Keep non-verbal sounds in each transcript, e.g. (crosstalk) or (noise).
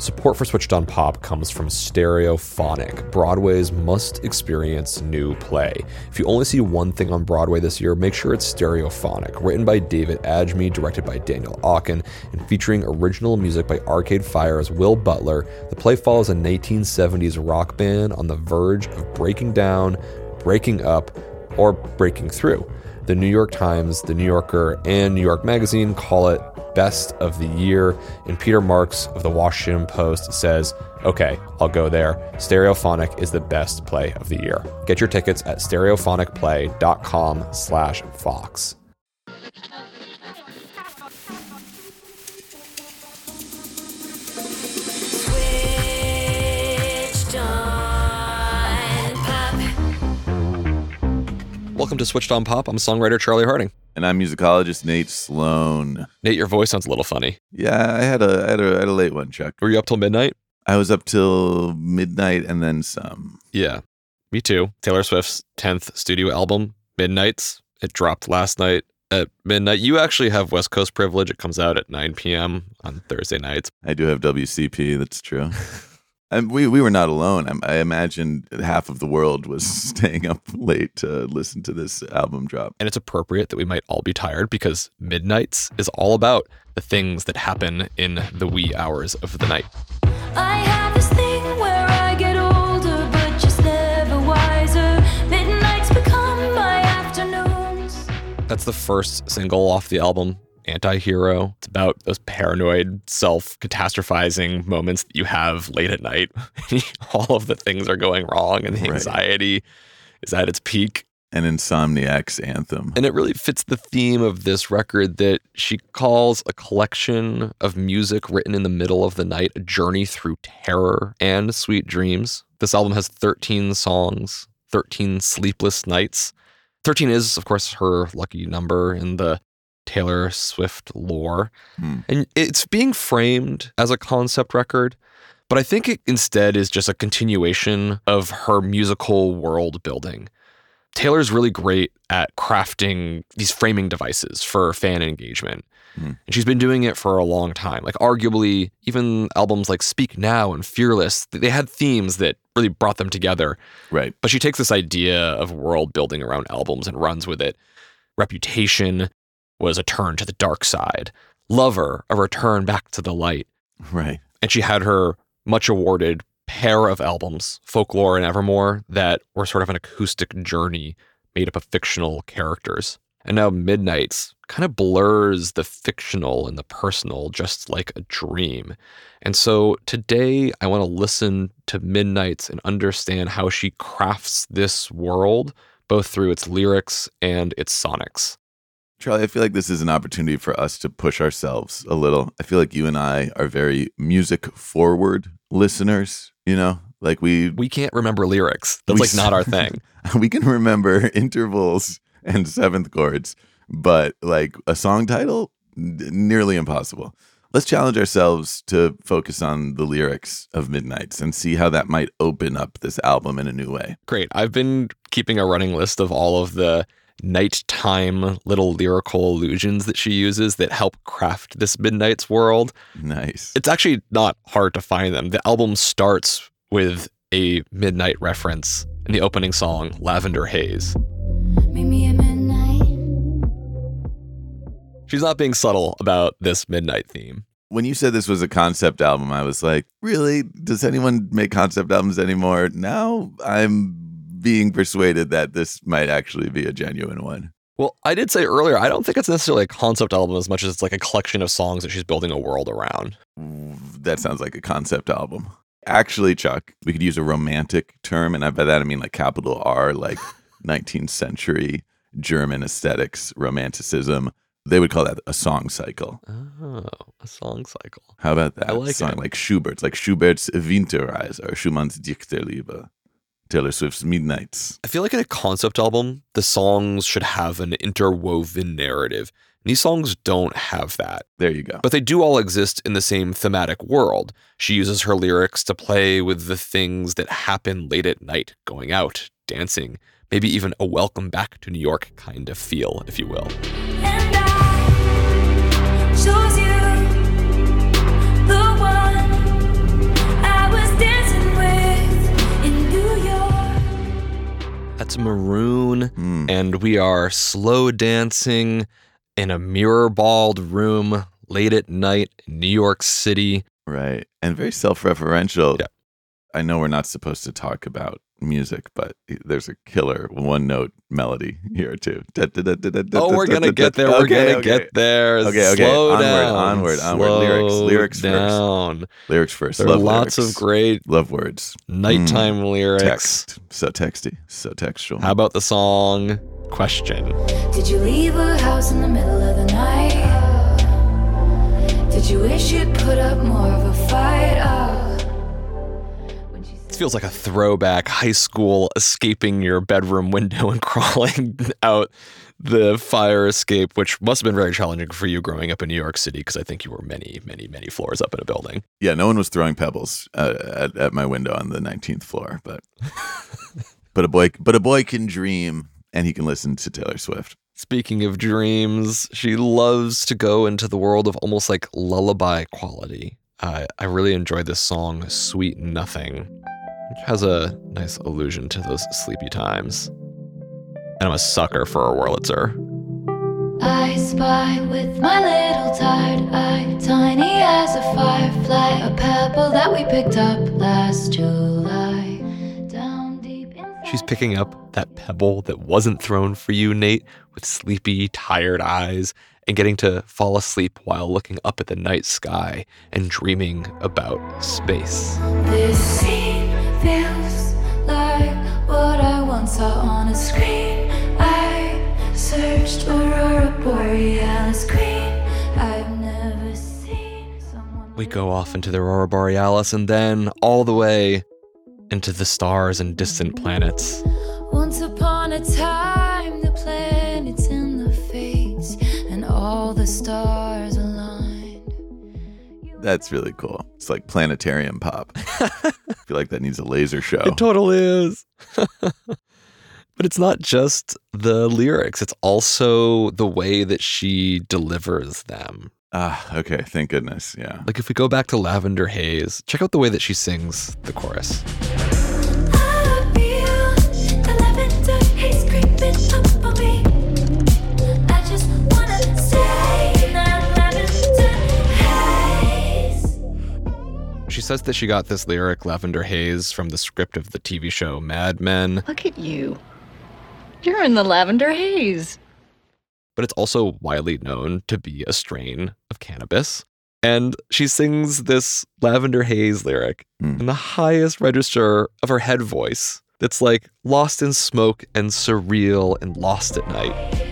Support for Switched on Pop comes from Stereophonic, Broadway's must experience new play. If you only see one thing on Broadway this year, make sure it's Stereophonic. Written by David Adjmi, directed by Daniel Aukin, and featuring original music by Arcade Fire's Will Butler, the play follows a 1970s rock band on the verge of breaking down, breaking up, or breaking through. The New York Times, The New Yorker, and New York Magazine call it best of the year. And Peter Marks of the Washington Post says, okay, I'll go there. Stereophonic is the best play of the year. Get your tickets at stereophonicplay.com slash Vox. Welcome to Switched on Pop. I'm songwriter Charlie Harding. And I'm musicologist Nate Sloan. Nate, your voice sounds a little funny. Yeah, I had a I had a, I had a late one, Chuck. Were you up till midnight? I was up till midnight and then some. Yeah, me too. Taylor Swift's 10th studio album, Midnights. It dropped last night at midnight. You actually have West Coast privilege. It comes out at 9 p.m. on Thursday nights. I do have WCP. That's true. (laughs) And we we were not alone. I, I imagined half of the world was (laughs) staying up late to listen to this album drop. And it's appropriate that we might all be tired because Midnights is all about the things that happen in the wee hours of the night. I have this thing where I get older, but just never wiser. Midnights become my afternoons. That's the first single off the album, Anti-Hero. It's about those paranoid, self-catastrophizing moments that you have late at night. (laughs) All of the things are going wrong and the Right. anxiety is at its peak. An Insomniac's anthem. And it really fits the theme of this record that she calls a collection of music written in the middle of the night, a journey through terror and sweet dreams. This album has 13 songs, 13 sleepless nights. 13 is, of course, her lucky number in the Taylor Swift lore. Hmm. And it's being framed as a concept record, but I think it instead is just a continuation of her musical world building. Taylor's really great at crafting these framing devices for fan engagement. Hmm. And she's been doing it for a long time. Like, arguably, even albums like Speak Now and Fearless, they had themes that really brought them together. Right. But she takes this idea of world building around albums and runs with it. Reputation was a turn to the dark side, Lover, a return back to the light. Right. And she had her much awarded pair of albums, Folklore and Evermore, that were sort of an acoustic journey made up of fictional characters. And now Midnights kind of blurs the fictional and the personal just like a dream. And so today I want to listen to Midnights and understand how she crafts this world, both through its lyrics and its sonics. Charlie, I feel like this is an opportunity for us to push ourselves a little. I feel like you and I are very music forward listeners, you know? Like we We can't remember lyrics. That's We like not our (laughs) thing. we can remember intervals and seventh chords, but like a song title, nearly impossible. Let's challenge ourselves to focus on the lyrics of Midnights and see how that might open up this album in a new way. Great. I've been keeping a running list of all of the nighttime little lyrical allusions that she uses that help craft this Midnight's world. Nice. It's actually not hard to find them. The album starts with a midnight reference in the opening song, Lavender Haze. Meet me at midnight. She's not being subtle about this midnight theme. When you said this was a concept album, I was like, really? Does anyone make concept albums anymore? Now I'm being persuaded that this might actually be a genuine one. Well, I did say earlier, I don't think it's necessarily a concept album as much as it's like a collection of songs that she's building a world around. That sounds like a concept album. Actually, Chuck, we could use a romantic term, and I by that I mean like capital R, like (laughs) 19th century German aesthetics, romanticism. They would call that a song cycle. Oh, a song cycle. How about that? I like song it. like Schubert's, like Schubert's Winterreise or Schumann's Dichterliebe, Taylor Swift's Midnights. I feel like in a concept album, the songs should have an interwoven narrative. And these songs don't have that, There you go. but they do all exist in the same thematic world. She uses her lyrics to play with the things that happen late at night, going out, dancing, maybe even a welcome back to New York kind of feel, if you will. Maroon, Mm. and we are slow dancing in a mirror balled room late at night in New York City. Right. And very self referential. Yeah. I know we're not supposed to talk about music, but there's a killer one note melody here too. Oh, we're gonna get there. We're Okay, gonna okay. get there. Okay, okay. Slow Onward, down. onward, onward. Lyrics, Slow lyrics first. down. Lyrics first. There are lots lyrics. of great love words. nighttime mm. lyrics. Text. So texty. So textual. How about the song Question? Did you leave a house in the middle of the night? Did you wish you'd put up more of a fight? Oh. When she This feels like a throwback high school escaping your bedroom window and (laughs) crawling out the fire escape, which must have been very challenging for you growing up in New York City because I think you were many, many, many floors up in a building. yeah, no one was throwing pebbles uh, at, at my window on the 19th floor, but (laughs) but a boy but a boy can dream and he can listen to Taylor Swift. Speaking of dreams, she loves to go into the world of almost like lullaby quality. Uh, I really enjoy this song, Sweet Nothing, which has a nice allusion to those sleepy times. And I'm a sucker for a Wurlitzer. I spy with my little tired eye, tiny as a firefly, a pebble that we picked up last July. Down deep inside. She's picking up that pebble that wasn't thrown for you, Nate, with sleepy, tired eyes, and getting to fall asleep while looking up at the night sky and dreaming about space. Feels like what I once saw on a screen. I searched Aurora Borealis Queen. I've never seen someone. We go off into the Aurora Borealis and then all the way into the stars and distant planets. Once upon a time, That's really cool. It's like planetarium pop. (laughs) I feel like that needs a laser show. It totally is. (laughs) but it's not just the lyrics, it's also the way that she delivers them. Ah, okay. Thank goodness. Yeah. Like if we go back to Lavender Haze, check out the way that she sings the chorus. Says that she got this lyric, Lavender Haze, from the script of the TV show Mad Men, Look at you. You're in the lavender haze. but it's also widely known to be a strain of cannabis. And she sings this Lavender Haze lyric Hmm. in the highest register of her head voice that's like lost in smoke and surreal and lost at night.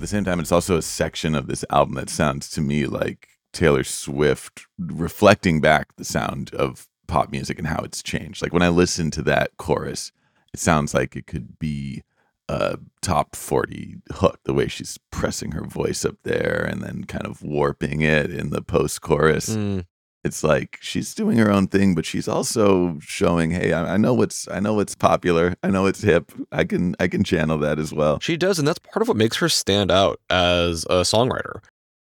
At the same time, it's also a section of this album that sounds to me like Taylor Swift reflecting back the sound of pop music and how it's changed. Like when I listen to that chorus, it sounds like it could be a top 40 hook, the way she's pressing her voice up there and then kind of warping it in the post chorus. Mm, It's like she's doing her own thing, but she's also showing, hey, I, I know what's I know what's popular. I know it's hip. I can I can channel that as well. She does, and that's part of what makes her stand out as a songwriter.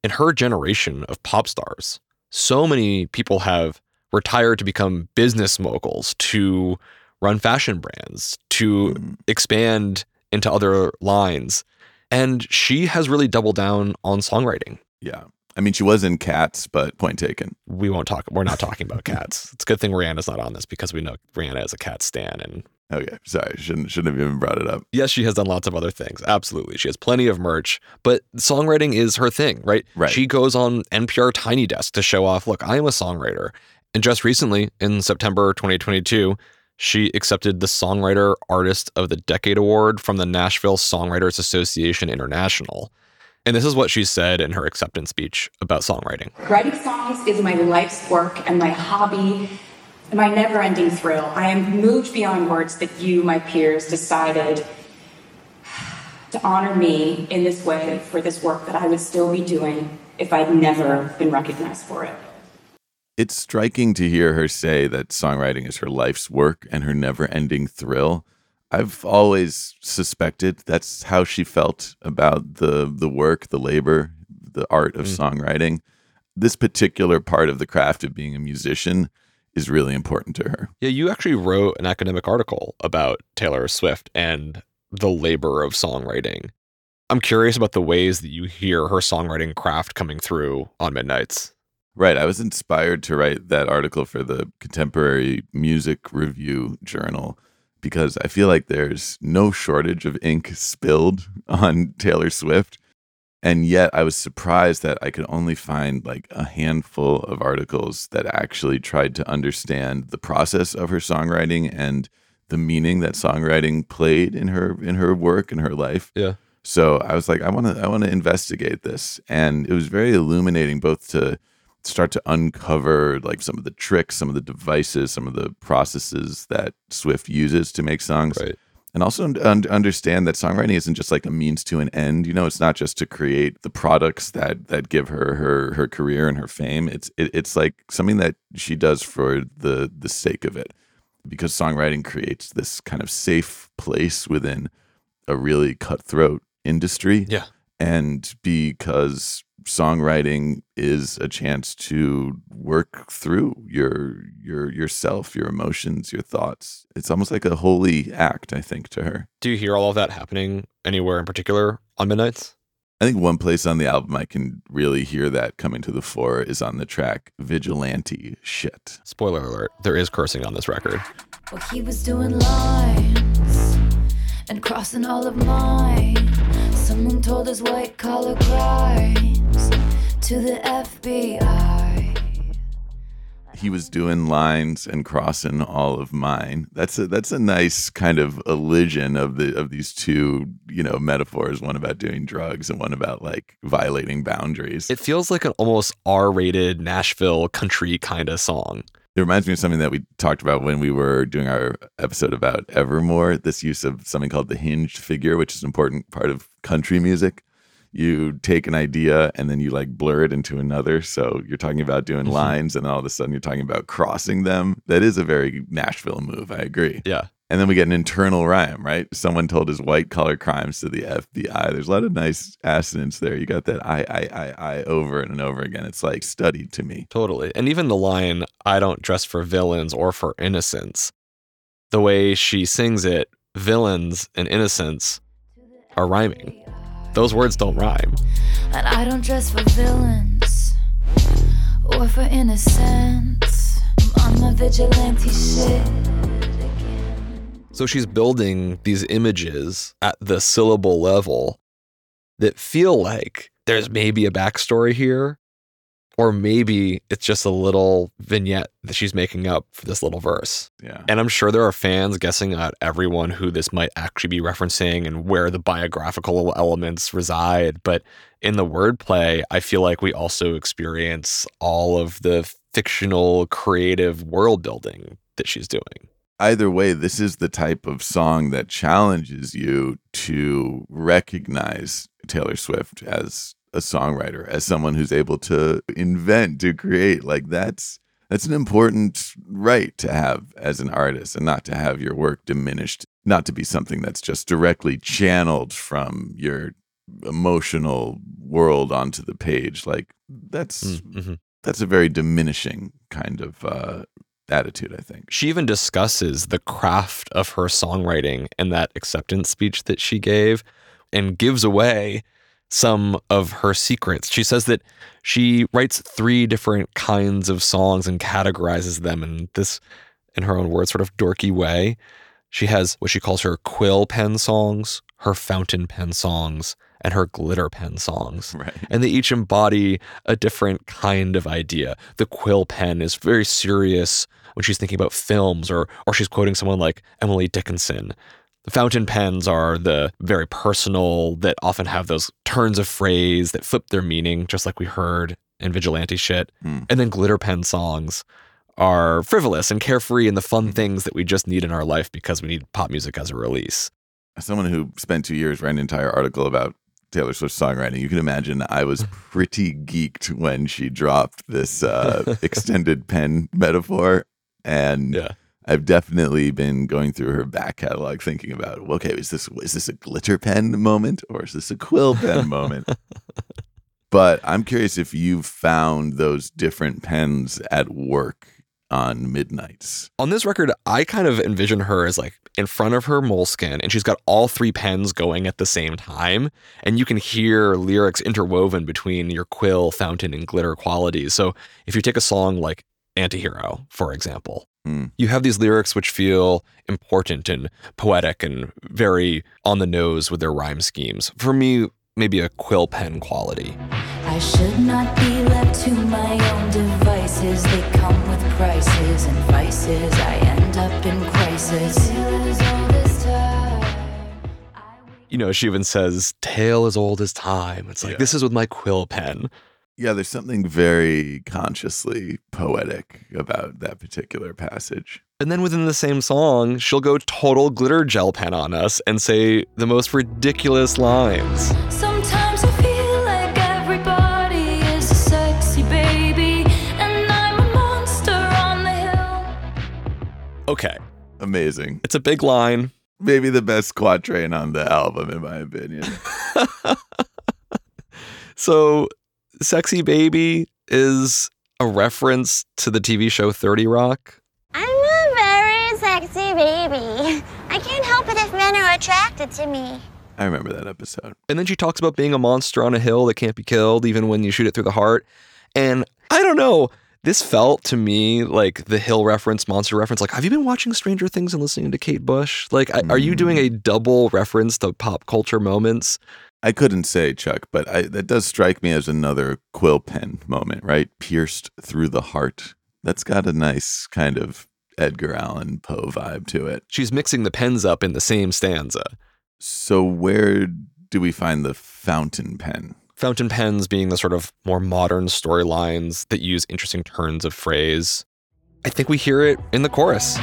In her generation of pop stars, so many people have retired to become business moguls, to run fashion brands, to Mm. expand into other lines. And she has really doubled down on songwriting. Yeah. I mean, she was in Cats, but point taken. We won't talk, we're not talking about cats. It's a good thing Rihanna's not on this because we know Rihanna is a cat stan. And oh, Okay, sorry, shouldn't shouldn't have even brought it up. yes, she has done lots of other things. Absolutely. She has plenty of merch, but songwriting is her thing, right? Right. She goes on NPR Tiny Desk to show off, look, I am a songwriter. And just recently, in September 2022, she accepted the Songwriter Artist of the Decade Award from the Nashville Songwriters Association International. And this is what she said in her acceptance speech about songwriting. Writing songs is my life's work and my hobby my never ending thrill. I am moved beyond words that you, my peers, decided to honor me in this way for this work that I would still be doing if I'd never been recognized for it. It's striking to hear her say that songwriting is her life's work and her never-ending thrill. I've always suspected that's how she felt about the the work, the labor, the art of mm. songwriting. This particular part of the craft of being a musician is really important to her. Yeah, you actually wrote an academic article about Taylor Swift and the labor of songwriting. I'm curious about the ways that you hear her songwriting craft coming through on Midnights. Right. I was inspired to write that article for the Contemporary Music Review Journal because I feel like there's no shortage of ink spilled (laughs) on Taylor Swift. And yet I was surprised that I could only find like a handful of articles that actually tried to understand the process of her songwriting and the meaning that songwriting played in her in her work and her life. Yeah. So I was like, I want to I want to investigate this. And it was very illuminating both to start to uncover like some of the tricks, some of the devices, some of the processes that Swift uses to make songs. Right. And also un- understand that songwriting isn't just like a means to an end. You know, it's not just to create the products that that give her her her career and her fame. It's it, it's like something that she does for the the sake of it, because songwriting creates this kind of safe place within a really cutthroat industry. Yeah. And because songwriting is a chance to work through your your yourself, your emotions, your thoughts. It's almost like a holy act, I think, to her. Do you hear all of that happening anywhere in particular on Midnights? I think one place on the album I can really hear that coming to the fore is on the track Vigilante Shit. Spoiler alert, there is cursing on this record. Well, he was doing lines and crossing all of mine. Someone told his white collar crimes to the FBI. He was doing lines and crossing all of mine. That's a that's a nice kind of elision of the of these two, you know, metaphors, one about doing drugs and one about like violating boundaries. It feels like an almost R rated Nashville country kind of song. It reminds me of something that we talked about when we were doing our episode about Evermore. This use of something called the hinged figure, which is an important part of country music. You take an idea and then you like blur it into another. So you're talking about doing Mhm. lines, and all of a sudden you're talking about crossing them. That is a very Nashville move. I agree. Yeah. And then we get an internal rhyme, right? Someone told his white collar crimes to the FBI. There's a lot of nice assonance there. You got that I, I, I, I over and over again. It's like studied to me. Totally. And even the line, I don't dress for villains or for innocence. the way she sings it, villains and innocence are rhyming. Those words don't rhyme. And I don't dress for villains or for innocence. I'm on my vigilante shit again. So she's building these images at the syllable level that feel like there's maybe a backstory here, or maybe it's just a little vignette that she's making up for this little verse. Yeah. And I'm sure there are fans guessing at everyone who this might actually be referencing and where the biographical elements reside. But in the wordplay, I feel like we also experience all of the fictional creative world building that she's doing. Either way, this is the type of song that challenges you to recognize Taylor Swift as a songwriter, as someone who's able to invent, to create. Like that's that's an important right to have as an artist, and not to have your work diminished, not to be something that's just directly channeled from your emotional world onto the page. Like that's Mm-hmm. that's a very diminishing kind of uh, attitude, I think. She even discusses the craft of her songwriting in that acceptance speech that she gave and gives away some of her secrets. She says that she writes three different kinds of songs and categorizes them in this, in her own words, sort of dorky way. She has what she calls her quill pen songs, her fountain pen songs, and her glitter pen songs Right. and they each embody a different kind of idea. The quill pen is very serious when she's thinking about films or or she's quoting someone like Emily Dickinson. The fountain pens are the very personal that often have those turns of phrase that flip their meaning, just like we heard in vigilante shit. Hmm. And then glitter pen songs are frivolous and carefree and the fun things that we just need in our life because we need pop music as a release. As someone who spent two years writing an entire article about Taylor Swift's songwriting, you can imagine I was (laughs) pretty geeked when she dropped this uh, extended pen metaphor. And Yeah. I've definitely been going through her back catalog thinking about, okay, is this is this a glitter pen moment or is this a quill pen (laughs) moment? But I'm curious if you've found those different pens at work on Midnights. On this record, I kind of envision her as like in front of her moleskin and she's got all three pens going at the same time. And you can hear lyrics interwoven between your quill, fountain, and glitter qualities. So if you take a song like Antihero, for example, Mm. you have these lyrics which feel important and poetic and very on the nose with their rhyme schemes. For me, maybe a quill pen quality. I should not be left to my own devices. They come with prices and vices. I end up in crisis. You know, she even says, Tale as old as time. It's like, Yeah. this is with my quill pen. Yeah, there's something very consciously poetic about that particular passage. And then within the same song, she'll go total glitter gel pen on us and say the most ridiculous lines. Sometimes I feel like everybody is a sexy baby, and I'm a monster on the hill. Okay, Amazing. it's a big line. Maybe the best quatrain on the album, in my opinion. (laughs) So, Sexy Baby is a reference to the TV show 30 Rock. I'm a very sexy baby. I can't help it if men are attracted to me. I remember that episode. And then she talks about being a monster on a hill that can't be killed even when you shoot it through the heart. And I don't know, this felt to me like the hill reference, monster reference. Like, have you been watching Stranger Things and listening to Kate Bush? Like, I- are you doing mm. a double reference to pop culture moments? I couldn't say, Chuck, but I, that does strike me as another quill pen moment, right? Pierced through the heart. That's got a nice kind of Edgar Allan Poe vibe to it. She's mixing the pens up in the same stanza. So, where do we find the fountain pen? Fountain pens being the sort of more modern storylines that use interesting turns of phrase. I think we hear it in the chorus.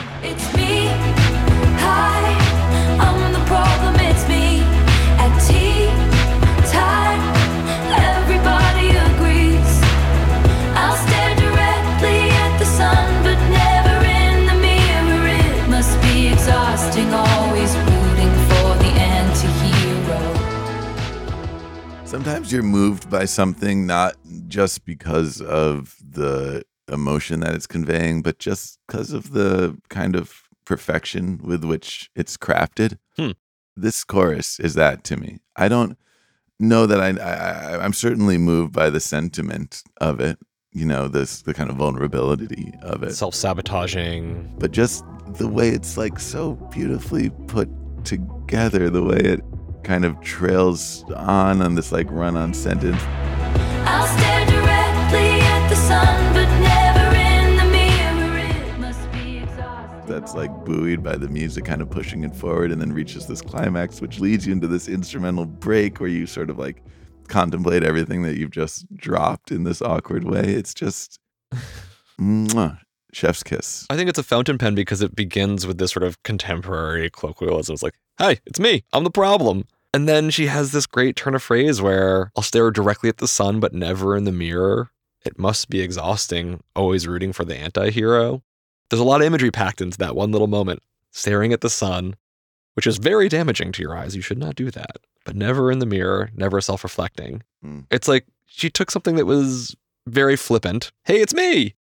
Sometimes you're moved by something not just because of the emotion that it's conveying, but just because of the kind of perfection with which it's crafted. Hmm. This chorus is that to me. I don't know that I, I I'm certainly moved by the sentiment of it. You know, this the kind of vulnerability of it, Self sabotaging. but just the way it's like so beautifully put together, the way it kind of trails on on this like run on sentence. I'll stare directly at the sun, but never in the mirror. It must be exhausting. that's like buoyed by the music kind of pushing it forward and then reaches this climax which leads you into this instrumental break where you sort of like contemplate everything that you've just dropped in this awkward way it's just (sighs) mwah, chef's kiss I think it's a fountain pen because it begins with this sort of contemporary colloquialism. It's like, hey, it's me. I'm the problem. And then she has this great turn of phrase where I'll stare directly at the sun, but never in the mirror. It must be exhausting, always rooting for the anti hero. There's a lot of imagery packed into that one little moment. Staring at the sun, which is very damaging to your eyes. You should not do that. But never in the mirror, never self reflecting. Hmm. It's like she took something that was very flippant. Hey, it's me.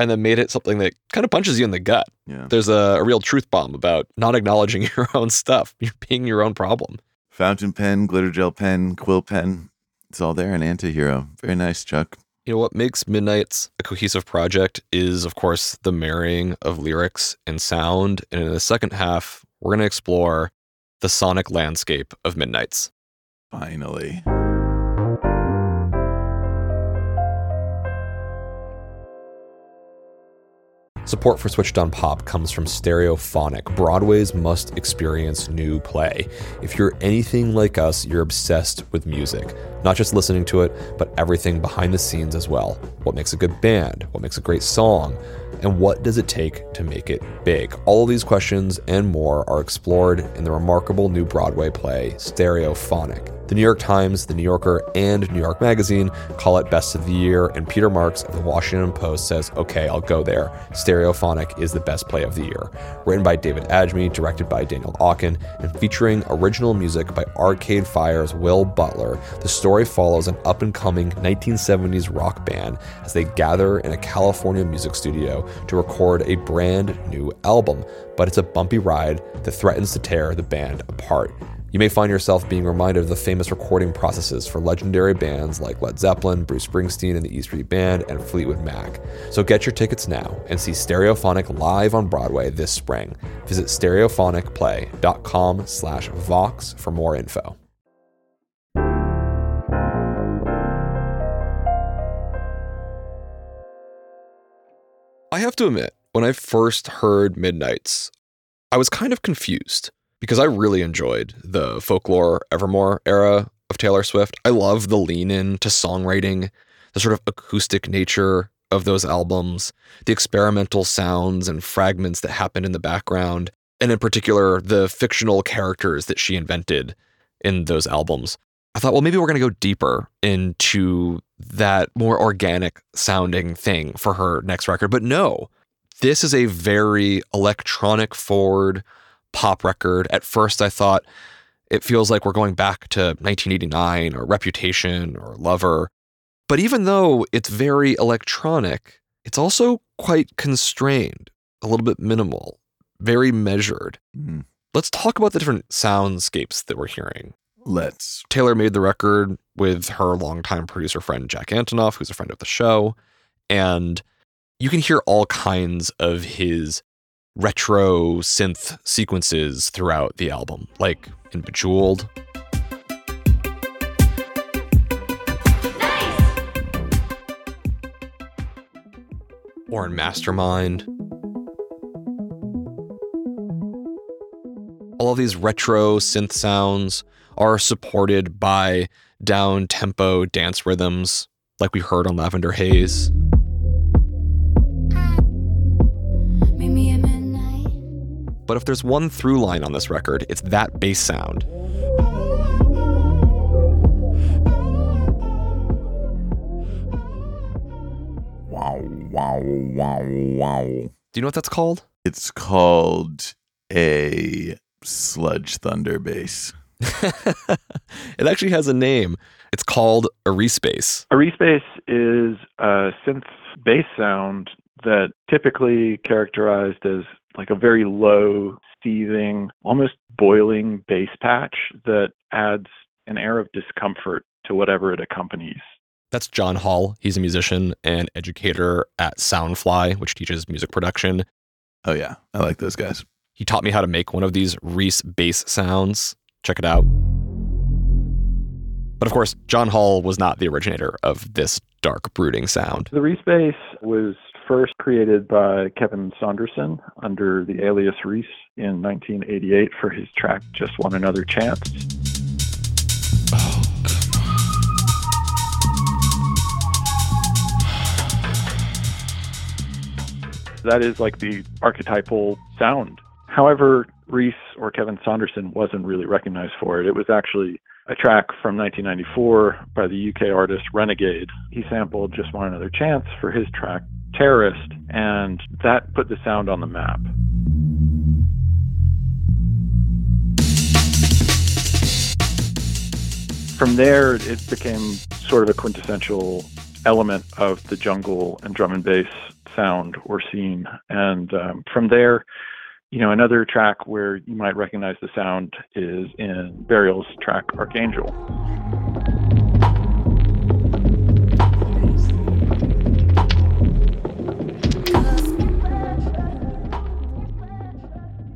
And then made it something that kind of punches you in the gut. yeah There's a, a real truth bomb about not acknowledging (laughs) your own stuff. You're being your own problem. Fountain pen glitter gel pen quill pen it's all there in anti-hero very nice chuck You know what makes Midnight's a cohesive project is, of course, the marrying of lyrics and sound. And in the second half, we're going to explore the sonic landscape of Midnight's. finally Support for Switched on Pop comes from Stereophonic, Broadway's must experience new play. If you're anything like us, you're obsessed with music. Not just listening to it, but everything behind the scenes as well. What makes a good band? What makes a great song? And what does it take to make it big? All of these questions and more are explored in the remarkable new Broadway play, Stereophonic. The New York Times, The New Yorker, and New York Magazine call it Best of the Year, and Peter Marks of The Washington Post says, okay, I'll go there. Stereophonic is the best play of the year. Written by David Adjmi, directed by Daniel Aukin, and featuring original music by Arcade Fire's Will Butler, the story follows an up and coming 1970s rock band as they gather in a California music studio to record a brand new album. But it's a bumpy ride that threatens to tear the band apart. You may find yourself being reminded of the famous recording processes for legendary bands like Led Zeppelin, Bruce Springsteen and the E Street Band, and Fleetwood Mac. So get your tickets now and see Stereophonic live on Broadway this spring. Visit stereophonicplay.com slash Vox for more info. I have to admit, when I first heard Midnights, I was kind of confused because I really enjoyed the folklore Evermore era of Taylor Swift. I love the lean in to songwriting, the sort of acoustic nature of those albums, the experimental sounds and fragments that happen in the background, and in particular, the fictional characters that she invented in those albums. I thought, well, maybe we're going to go deeper into that more organic sounding thing for her next record. But no, this is a very electronic forward pop record. At first, I thought it feels like we're going back to 1989 or Reputation or Lover. But even though it's very electronic, it's also quite constrained, a little bit minimal, very measured. Mhm. Let's talk about the different soundscapes that we're hearing. Let's. Taylor made the record with her longtime producer friend Jack Antonoff, who's a friend of the show. And you can hear all kinds of his retro synth sequences throughout the album, like in Bejeweled. Or in Mastermind. All of these retro synth sounds are supported by down tempo dance rhythms, like we heard on Lavender Haze. But if there's one through line on this record, it's that bass sound. Wow, wow, wow, wow. Do you know what that's called? It's called a sludge thunder bass. (laughs) it actually has a name. It's called a Reese bass. A Reese bass is a synth bass sound that typically characterized as like a very low, seething, almost boiling bass patch that adds an air of discomfort to whatever it accompanies. That's John Hull. He's a musician and educator at Soundfly, which teaches music production. Oh, yeah. I like those guys. He taught me how to make one of these Reese bass sounds. Check it out. But of course, John Hull was not the originator of this dark, brooding sound. The Reese bass was first created by Kevin Saunderson under the alias Reese in 1988 for his track Just Want Another Chance. That is like the archetypal sound. However, Reese or Kevin Saunderson wasn't really recognized for it. It was actually a track from 1994 by the UK artist Renegade. He sampled Just Want Another Chance for his track Terrorist, and that put the sound on the map. From there, it became sort of a quintessential element of the jungle and drum and bass sound or scene. And um, from there, you know, another track where you might recognize the sound is in Burial's track Archangel.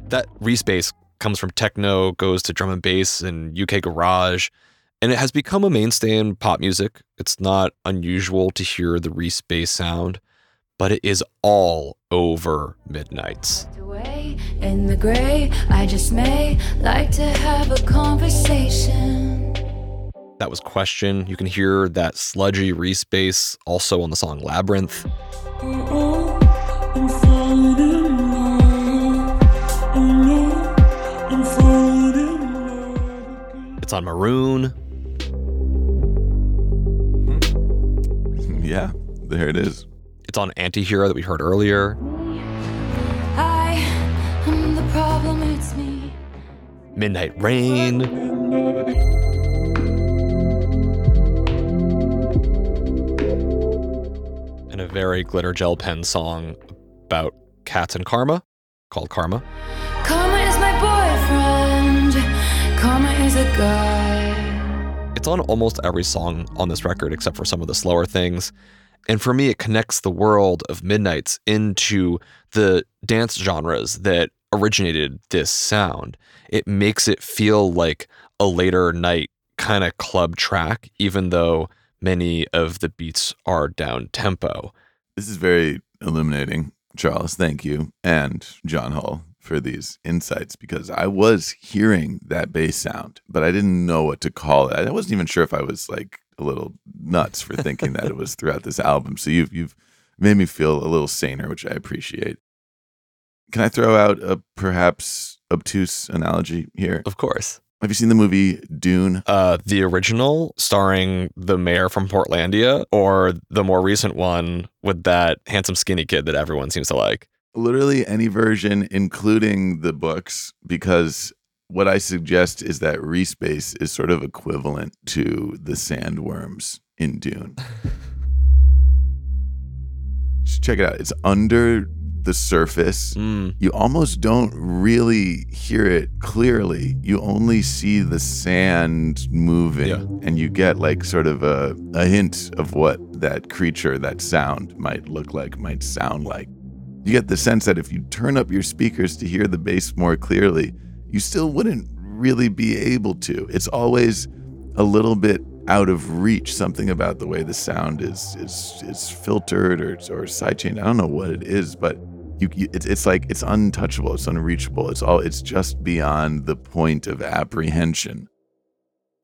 That Reese bass comes from techno, goes to drum and bass and UK garage, and it has become a mainstay in pop music. It's not unusual to hear the Reese bass sound, but it is all over Midnights. In the gray, I just may like to have a conversation. That was Question. You can hear that sludgy Reese bass also on the song Labyrinth. It's on Maroon. Hmm. Yeah, there it is. It's on Antihero that we heard earlier. I am the problem, it's me. Midnight Rain. And a very glitter gel pen song about cats and karma called Karma. karma it's on almost every song on this record except for some of the slower things. And for me, it connects the world of Midnights into the dance genres that originated this sound. It makes it feel like a later night kind of club track, even though many of the beats are down tempo. This is very illuminating, Charles. Thank you. And John Hull for these insights because I was hearing that bass sound, but I didn't know what to call it. I wasn't even sure if I was like a little nuts for thinking that it was (laughs) throughout this album. So you've you've made me feel a little saner, which I appreciate. Can I throw out a perhaps obtuse analogy here? Of course. Have you seen the movie Dune? Uh, the original starring the mayor from Portlandia, or the more recent one with that handsome skinny kid that everyone seems to like. Literally any version, including the books, because what I suggest is that Reese bass is sort of equivalent to the sandworms in Dune. (laughs) Just check it out. It's under the surface. Mm, You almost don't really hear it clearly. You only see the sand moving, Yeah. and you get like sort of a, a hint of what that creature, that sound might look like, might sound like. You get the sense that if you turn up your speakers to hear the bass more clearly, you still wouldn't really be able to. It's always a little bit out of reach. Something about the way the sound is is is filtered or or sidechained. I don't know what it is, but you, you it's, it's like it's untouchable. It's unreachable. It's all. It's just beyond the point of apprehension.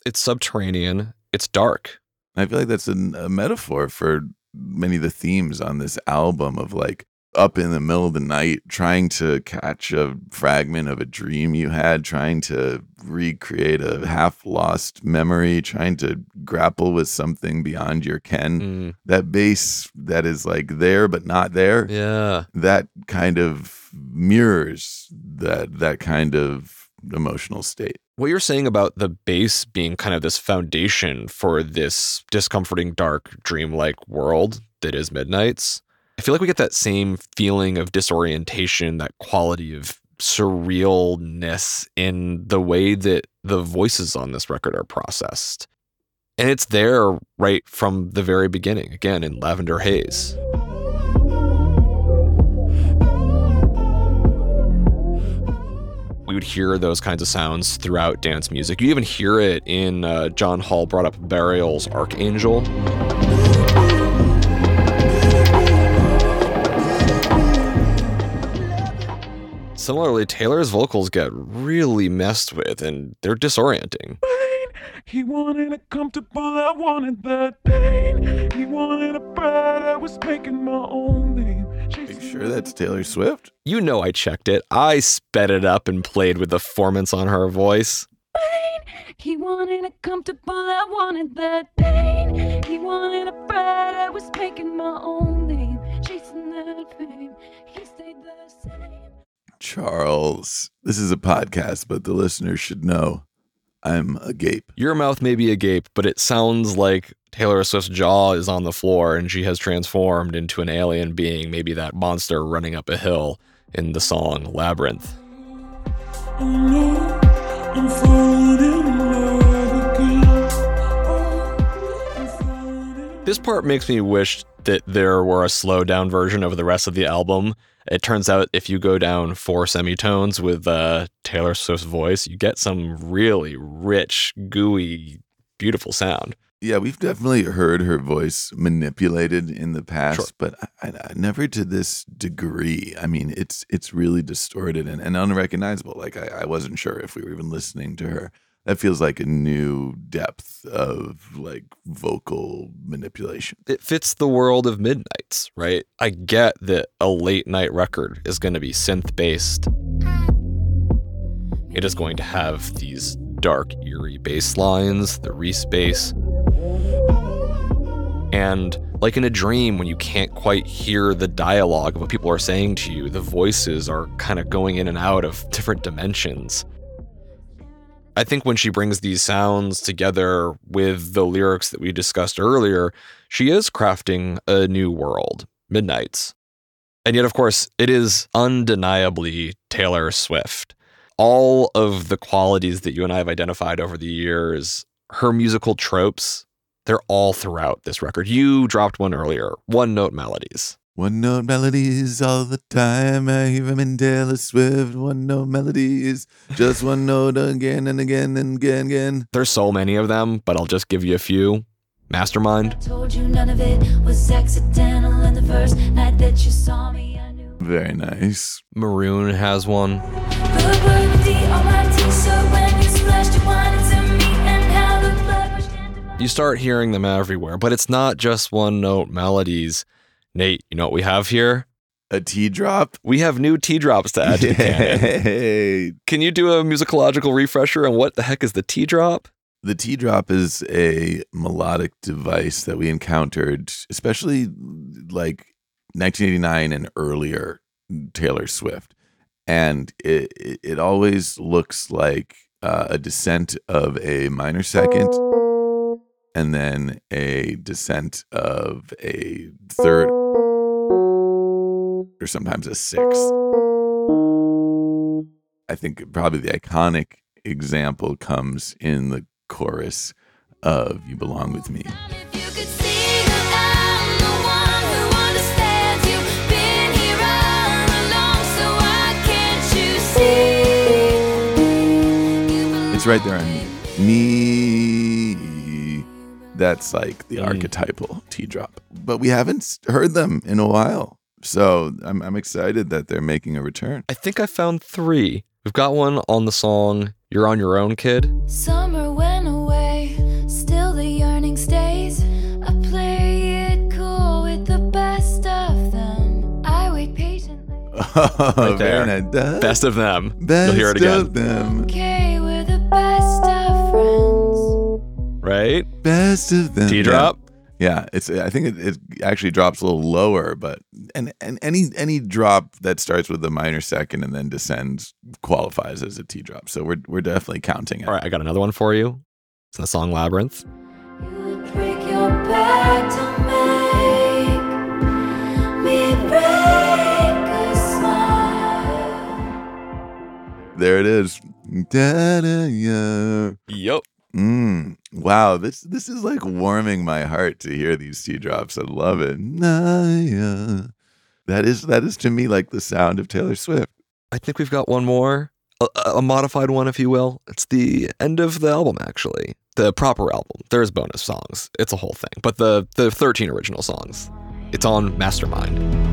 it's subterranean. It's dark. I feel like that's an, a metaphor for many of the themes on this album of like up in the middle of the night trying to catch a fragment of a dream you had, trying to recreate a half lost memory, trying to grapple with something beyond your ken. Mm, That bass that is like there but not there. yeah. That kind of mirrors that that kind of emotional state. What you're saying about the bass being kind of this foundation for this discomforting, dark, dreamlike world that is Midnight's, I feel like we get that same feeling of disorientation, that quality of surrealness in the way that the voices on this record are processed. And it's there right from the very beginning, again in Lavender Haze. we would hear those kinds of sounds throughout dance music. You even hear it in uh, John Hull brought up Burial's Archangel. Similarly, Taylor's vocals get really messed with and they're disorienting. He wanted a comfortable, I wanted that pain. He wanted a I was making my own name. Are you sure that's Taylor Swift? You know, I checked it. I sped it up and played with the performance on her voice. He wanted a comfortable, I wanted that pain. He wanted a I was making my own name. Chasing that fame, Charles, this is a podcast, but the listeners should know I'm agape. Your mouth may be agape, but it sounds like Taylor Swift's jaw is on the floor and she has transformed into an alien being, maybe that monster running up a hill in the song Labyrinth. This part makes me wish that there were a slowed down version of the rest of the album. It turns out if you go down four semitones with uh, Taylor Swift's voice, you get some really rich, gooey, beautiful sound. Yeah, we've definitely heard her voice manipulated in the past, Sure. but I, I, never to this degree. I mean, it's it's really distorted and, and unrecognizable. Like I, I wasn't sure if we were even listening to her. That feels like a new depth of like vocal manipulation. It fits the world of Midnights, right? I get that a late night record is going to be synth based. It is going to have these dark, eerie bass lines, the Reese bass. And Like in a dream, when you can't quite hear the dialogue of what people are saying to you, the voices are kind of going in and out of different dimensions. I think when she brings these sounds together with the lyrics that we discussed earlier, she is crafting a new world, Midnight's. And yet, of course, it is undeniably Taylor Swift. All of the qualities that you and I have identified over the years, her musical tropes, they're all throughout this record. You dropped one earlier one note melodies. One note melodies all the time. I hear them in Taylor Swift. One note melodies, just one note again and again and again again. There's so many of them, but I'll just give you a few. Mastermind. Told you none of it was accidental. And the first night that you saw me, I knew. Very nice. Maroon has one. Put burgundy on my t-shirt when you splashed your wine into me, and how the blood rushed into my. You start hearing them everywhere, but it's not just one note melodies. Nate, you know what we have here? A T drop. We have new T drops to add to the (laughs) canon. (laughs) Can you do a musicological refresher on what the heck is the T drop? The T drop is a melodic device that we encountered, especially like 1989 and earlier Taylor Swift. And it, it, it always looks like uh, a descent of a minor second and then a descent of a third or sometimes a six. I think probably the iconic example comes in the chorus of You Belong With Me. If you could see that I'm the one who understands you, been here all along, so why can't you see? You belong It's right there on me. Me. That's like the Mm. archetypal T drop. But we haven't heard them in a while. So I'm, I'm excited that they're making a return. I think I found three. We've got one on the song You're on Your Own Kid. Summer went away, still the yearning stays. I play it cool with the best of them. I wait patiently. (laughs) Oh, right there. Best of them. Best You'll hear it again. of them. Okay, we're the best of friends. Right? Best of them. T drop. Yeah, it's. I think it, it actually drops a little lower, but and and any any drop that starts with a minor second and then descends qualifies as a T drop. So we're we're definitely counting it. All right, I got another one for you. It's the song Labyrinth. You would break your back to make me break a smile. There it is. Da-da, yeah. Mm, wow, this this is like warming my heart to hear these T drops. I love it. Na, yeah. That is that is to me like the sound of Taylor Swift. I think we've got one more, a, a modified one, if you will. It's the end of the album, actually. The proper album. There's bonus songs. It's a whole thing. But the, the 13 original songs. It's on Mastermind.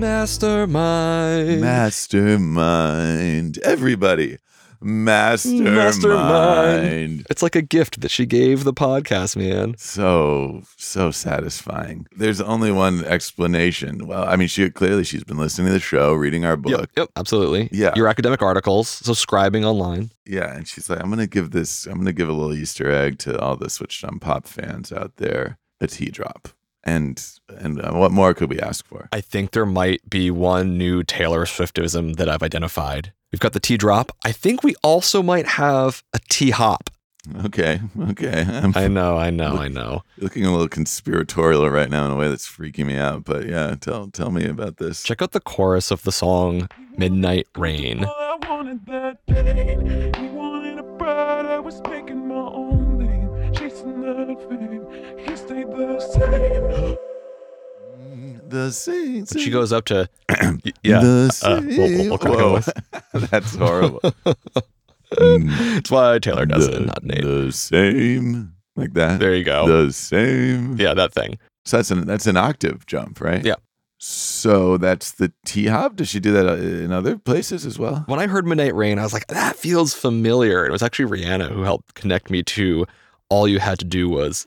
Mastermind. Mastermind. Everybody. Mastermind. Mastermind. It's like a gift that she gave the podcast, man. So, so satisfying. There's only one explanation. Well, I mean, she clearly she's been listening to the show, reading our book. Yep, yep, absolutely. Yeah. Your academic articles, subscribing online. Yeah, and she's like, I'm gonna give this, I'm gonna give a little Easter egg to all the Switched on Pop fans out there, a T drop. And and uh, what more could we ask for? I think there might be one new Taylor Swiftism that I've identified. We've got the T drop. I think we also might have a T hop. Okay, okay. I'm I know, I know, I know. looking a little conspiratorial right now in a way that's freaking me out. But yeah, tell tell me about this. Check out the chorus of the song Midnight Rain. All I wanted that pain. He wanted a bride. I was making my own name, chasing that fame. He stayed the same. (gasps) The same. But she goes up to, (clears throat) yeah. The uh, we'll- we'll- we'll Whoa. with. That's horrible. (laughs) That's why Taylor does the, it, not Nate. the same. Like that. There you go. The same. yeah, that thing. So that's an that's an octave jump, right? Yeah. So that's the T hop. Does she do that uh, in other places as well? When I heard Midnight Rain, I was like, that feels familiar. It was actually Brianna who helped connect me to All You Had to Do Was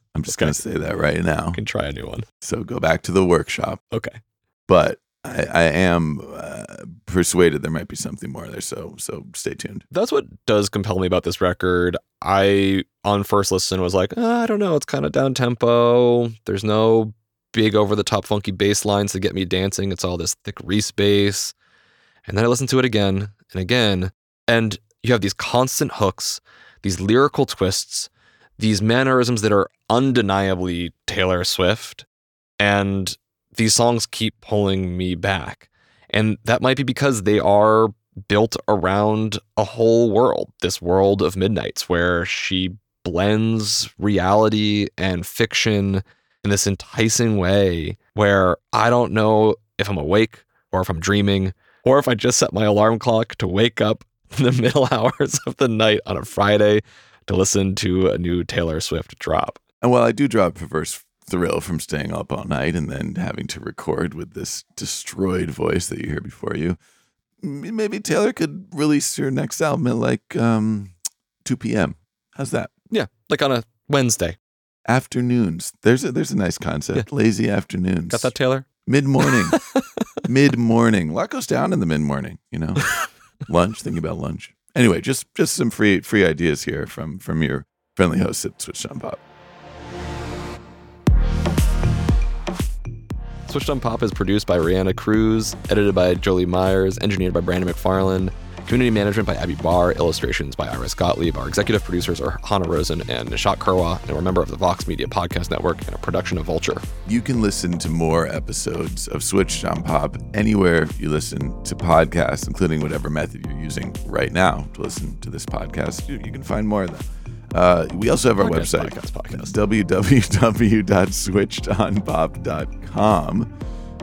I'm just Okay. going to say that right now. You can try a new one. So go back to the workshop. Okay. But I, I am uh, persuaded there might be something more there. So so stay tuned. That's what does compel me about this record. I, on first listen, was like, "Uh, I don't know. It's kind of down tempo. There's no big over the top funky bass lines to get me dancing. It's all this thick Reese bass. And then I listened to it again and again. And you have these constant hooks, these lyrical twists, these mannerisms that are undeniably Taylor Swift. And these songs keep pulling me back. And that might be because they are built around a whole world, this world of Midnights, where she blends reality and fiction in this enticing way where I don't know if I'm awake or if I'm dreaming or if I just set my alarm clock to wake up (laughs) in the middle (laughs) hours of the night on a Friday to listen to a new Taylor Swift drop. And while I do draw a perverse thrill from staying up all night and then having to record with this destroyed voice that you hear before you, maybe Taylor could release her next album at like um, 2 p.m. How's that? Yeah, like on a Wednesday. Afternoons. There's a there's a nice concept. Lazy afternoons. Got that, Taylor? Mid morning. (laughs) mid morning. A lot goes down in the mid morning, you know. (laughs) lunch, thinking about lunch. Anyway, just just some free free ideas here from from your friendly host at Switch on Pop. Switched on Pop is produced by Brianna Cruz, edited by Jolie Myers, engineered by Brandon McFarland, community management by Abby Barr, illustrations by Iris Gottlieb. Our executive producers are Hannah Rosen and Nishat Kurwa, and we're a member of the Vox Media Podcast Network and a production of Vulture. You can listen to more episodes of Switched on Pop anywhere you listen to podcasts, including whatever method you're using right now to listen to this podcast. You, you can find more of them. Uh, we also have our Podcast, website, podcast, www.switchedonpop.com.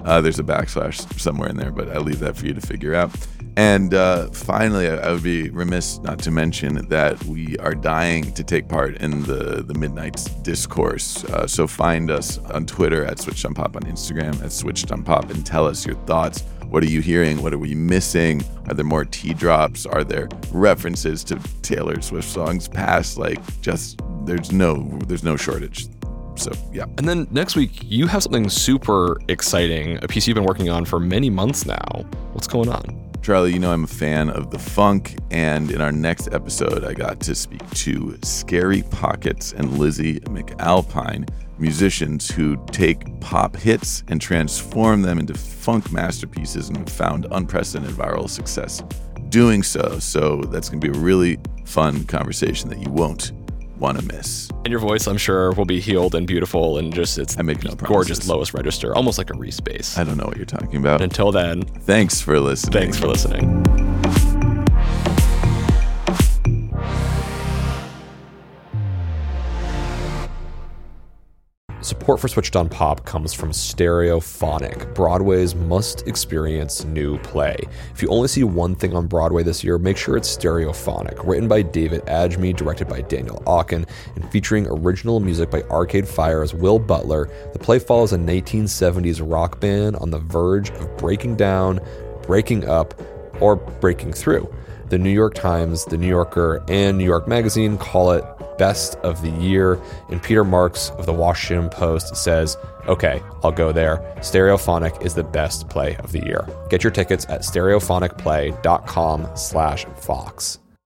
Uh, there's a backslash somewhere in there, but I leave that for you to figure out. And uh, finally, I, I would be remiss not to mention that we are dying to take part in the the Midnights discourse. Uh, so find us on Twitter at Switched on Pop, on Instagram at Switched on Pop, and tell us your thoughts. What are you hearing? What are we missing? Are there more T drops? Are there references to Taylor Swift songs past? Like, just there's no there's no shortage. So yeah. And then next week, you have something super exciting, a piece you've been working on for many months now. What's going on? Charlie, you know I'm a fan of the funk, and in our next episode, I got to speak to Scary Pockets and Lizzy McAlpine, musicians who take pop hits and transform them into funk masterpieces and have found unprecedented viral success doing so. So that's going to be a really fun conversation that you won't want to miss. And your voice, I'm sure, will be healed and beautiful and just it's I make no gorgeous promises. lowest register, almost like a Reese bass. I don't know what you're talking about. Until then, Thanks for listening. thanks for listening. Support for Switched on Pop comes from Stereophonic, Broadway's must experience new play. If you only see one thing on Broadway this year, make sure it's Stereophonic. Written by David Adjmi, directed by Daniel Aukin, and featuring original music by Arcade Fire's Will Butler, the play follows a 1970s rock band on the verge of breaking down, breaking up, or breaking through. The New York Times, The New Yorker, and New York Magazine call it best of the year. And Peter Marks of the Washington Post says, okay, I'll go there. Stereophonic is the best play of the year. Get your tickets at stereophonicplay.com slash Vox.